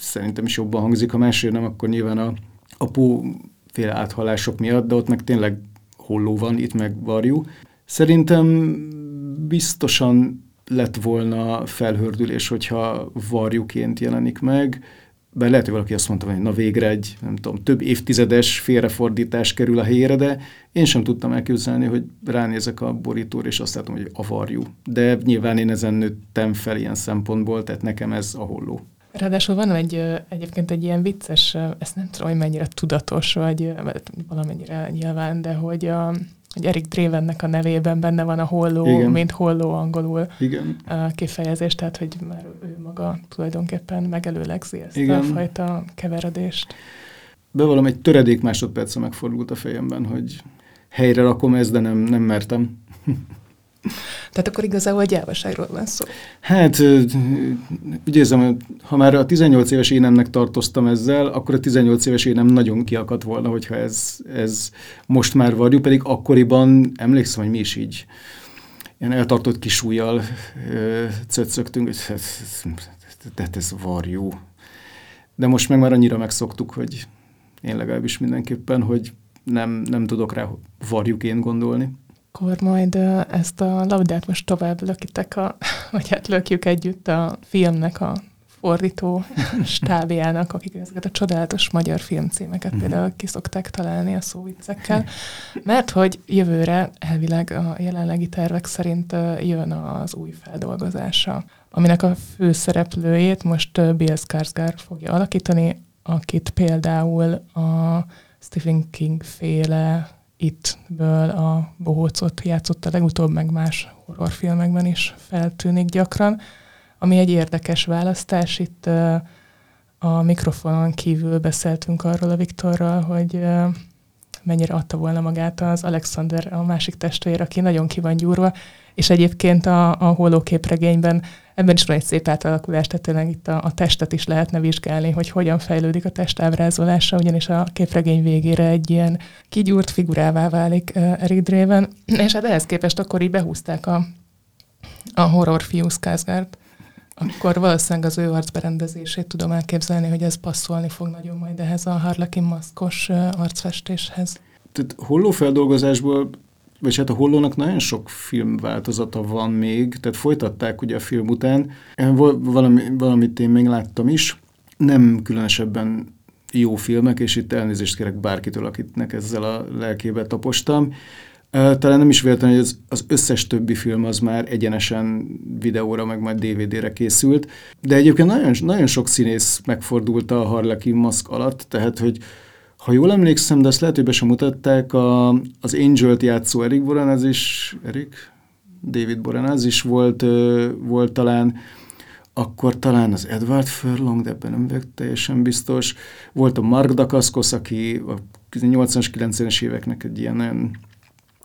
szerintem is jobban hangzik, ha másért nem, akkor nyilván a, a pó féle áthalások miatt, de ott meg tényleg holló van, itt meg varjú. Szerintem biztosan lett volna felhördülés, hogyha varjuként jelenik meg, bár lehet, hogy valaki azt mondta, hogy na végre egy, nem tudom, több évtizedes félrefordítás kerül a helyére, de én sem tudtam elképzelni, hogy ránézek a borítóra, és azt látom, hogy avarjú. De nyilván én ezen nőttem fel ilyen szempontból, tehát nekem ez a holló. Ráadásul van egy, egyébként egy ilyen vicces, ezt nem tudom, hogy mennyire tudatos, vagy valamennyire nyilván, de hogy a, hogy Erik Dravennek a nevében benne van a holló, Igen. mint holló angolul Igen. kifejezés, tehát hogy már ő maga tulajdonképpen megelőlegzi ezt Igen. a fajta keveredést. Bevallom, egy töredék másodperce megfordult a fejemben, hogy helyre rakom ezt, de nem, nem mertem. Tehát akkor igazából gyávaságról van szó. Hát, úgy érzem, ha már a 18 éves énemnek tartoztam ezzel, akkor a 18 éves énem nagyon kiakadt volna, hogyha ez, ez most már varjú, pedig akkoriban emlékszem, hogy mi is így ilyen eltartott kis ujjal cöccögtünk, hogy ez, ez, varjú. De most meg már annyira megszoktuk, hogy én legalábbis mindenképpen, hogy nem, nem tudok rá varjuként gondolni akkor majd ezt a labdát most tovább lökitek, a, vagy hát lökjük együtt a filmnek a fordító stábjának, akik ezeket a csodálatos magyar filmcímeket mhm. például ki szokták találni a szóviccekkel, mert hogy jövőre elvileg a jelenlegi tervek szerint jön az új feldolgozása, aminek a főszereplőjét most Bill Skarsgård fogja alakítani, akit például a Stephen King féle itt-ből a bohócot játszott a legutóbb, meg más horrorfilmekben is feltűnik gyakran, ami egy érdekes választás. Itt a mikrofonon kívül beszéltünk arról a Viktorral, hogy mennyire adta volna magát az Alexander, a másik testvér, aki nagyon ki van gyúrva, és egyébként a, a holóképregényben ebben is van egy szép átalakulás, tehát tényleg itt a, a testet is lehetne vizsgálni, hogy hogyan fejlődik a test ábrázolása, ugyanis a képregény végére egy ilyen kigyúrt figurává válik uh, Eric Draven, és hát ehhez képest akkor így behúzták a, a horror fiú Skarsgård, akkor valószínűleg az ő arcberendezését tudom elképzelni, hogy ez passzolni fog nagyon majd ehhez a Harlequin maszkos arcfestéshez. Tehát hollófeldolgozásból vagy hát a Hollónak nagyon sok filmváltozata van még, tehát folytatták ugye a film után. Valami, valamit én még láttam is, nem különösebben jó filmek, és itt elnézést kérek bárkitől, akitnek ezzel a lelkébe tapostam. Talán nem is véletlen, hogy az, az összes többi film az már egyenesen videóra, meg majd DVD-re készült. De egyébként nagyon, nagyon sok színész megfordult a Harlequin maszk alatt, tehát hogy ha jól emlékszem, de ezt lehet, hogy be sem mutatták, a, az Angel-t játszó Erik Boranaz is, Erik? David Boranaz is volt, volt talán, akkor talán az Edward Furlong, de ebben nem vagyok teljesen biztos. Volt a Mark Dacascos, aki a 80-as, 90-es éveknek egy ilyen nagyon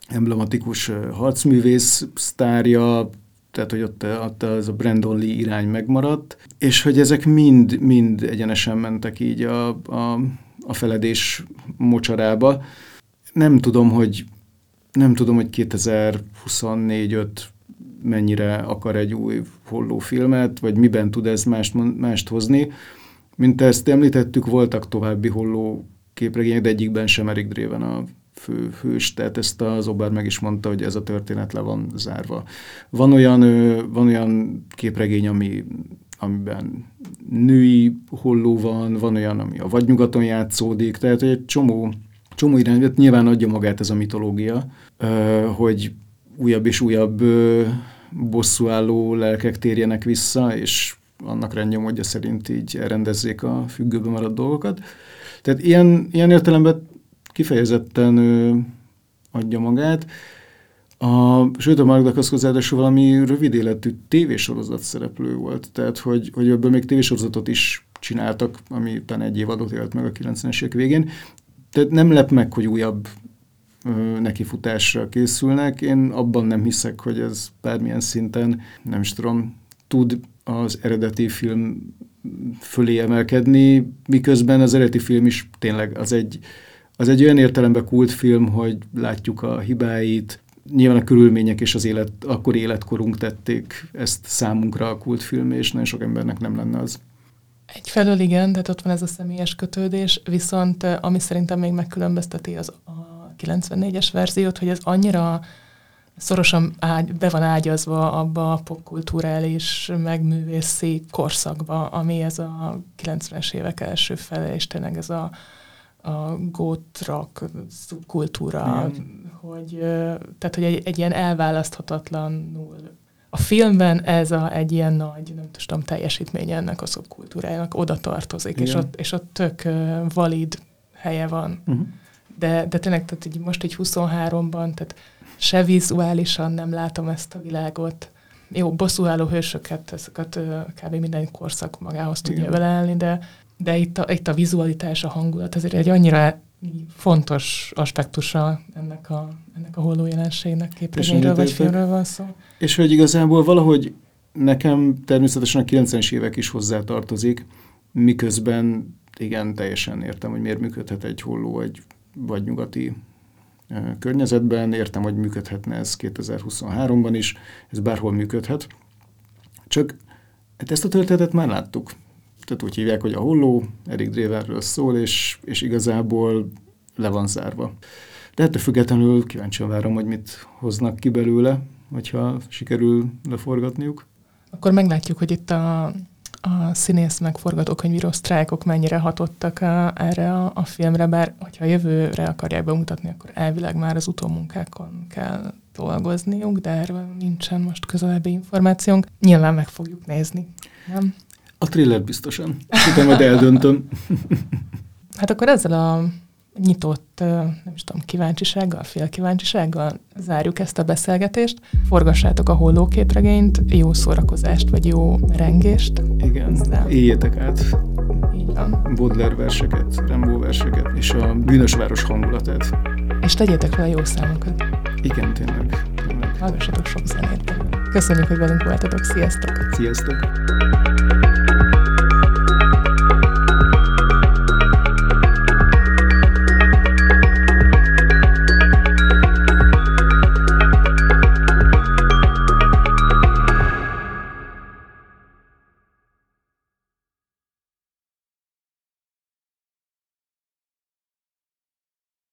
emblematikus harcművész sztárja, tehát hogy ott, ott az a Brandon Lee irány megmaradt, és hogy ezek mind, mind egyenesen mentek így a, a a feledés mocsarába. Nem tudom, hogy nem tudom, hogy 2024-5 mennyire akar egy új holló filmet, vagy miben tud ez mást, mást hozni. Mint ezt említettük, voltak további holló képregények, de egyikben sem Eric Draven a fő hős, tehát ezt az Obár meg is mondta, hogy ez a történet le van zárva. Van olyan, van olyan képregény, ami amiben női holló van, van olyan, ami a vadnyugaton játszódik, tehát egy csomó, csomó irány, nyilván adja magát ez a mitológia, hogy újabb és újabb bosszúálló lelkek térjenek vissza, és annak rendnyomodja szerint így elrendezzék a függőbe maradt dolgokat. Tehát ilyen, ilyen értelemben kifejezetten adja magát. A, sőt, a Mark Dacascos ráadásul valami rövid életű tévésorozat szereplő volt, tehát hogy, hogy ebből még tévésorozatot is csináltak, ami utána egy évadot élt meg a 90-es évek végén. Tehát nem lep meg, hogy újabb ö, nekifutásra készülnek. Én abban nem hiszek, hogy ez bármilyen szinten, nem is tudom, tud az eredeti film fölé emelkedni, miközben az eredeti film is tényleg az egy, az egy olyan értelemben kultfilm, hogy látjuk a hibáit, nyilván a körülmények és az élet, akkor életkorunk tették ezt számunkra a kultfilm, és nagyon sok embernek nem lenne az. Egyfelől igen, tehát ott van ez a személyes kötődés, viszont ami szerintem még megkülönbözteti az a 94-es verziót, hogy ez annyira szorosan ágy, be van ágyazva abba a popkulturális, megművészi korszakba, ami ez a 90-es évek első fele, és tényleg ez a a gótrak szubkultúra, hogy, tehát, hogy egy, egy ilyen elválaszthatatlanul a filmben ez a, egy ilyen nagy, nem tudom, teljesítmény ennek a szubkultúrájának oda tartozik, és ott, és ott tök valid helye van. Uh-huh. De, de tényleg tehát így most egy 23-ban, tehát se vizuálisan nem látom ezt a világot. Jó, bosszúálló hősöket, ezeket kb. minden korszak magához tudja Igen. beleállni, de, de itt a, itt a vizualitás, a hangulat azért egy annyira fontos aspektusa ennek a, ennek a holló jelenségnek, képregényről vagy filmről van szó. És hogy igazából valahogy nekem természetesen a 90-es évek is hozzátartozik, miközben igen, teljesen értem, hogy miért működhet egy holló egy vagy nyugati környezetben, értem, hogy működhetne ez 2023-ban is, ez bárhol működhet. Csak hát ezt a történetet már láttuk tehát úgy hívják, hogy a holló, Eric Draverről szól, és, és igazából le van zárva. De ettől függetlenül kíváncsian várom, hogy mit hoznak ki belőle, hogyha sikerül leforgatniuk. Akkor meglátjuk, hogy itt a, a színész meg forgatókönyvíró sztrájkok mennyire hatottak a, erre a, a filmre, bár hogyha jövőre akarják bemutatni, akkor elvileg már az utómunkákon kell dolgozniuk, de erről nincsen most közelebbi információnk. Nyilván meg fogjuk nézni, nem? A thriller biztosan. Utána majd eldöntöm. hát akkor ezzel a nyitott, nem is tudom, kíváncsisággal, félkíváncsisággal zárjuk ezt a beszélgetést. Forgassátok a hollóképregényt, jó szórakozást, vagy jó rengést. Igen, Ezzel. éljétek át. Így van. Baudelaire verseket, Rimbaud verseket, és a bűnös város hangulatát. És tegyétek fel a jó számokat. Igen, tényleg. Hallgassatok sok zenét. Köszönjük, hogy velünk voltatok. Sziasztok! Sziasztok!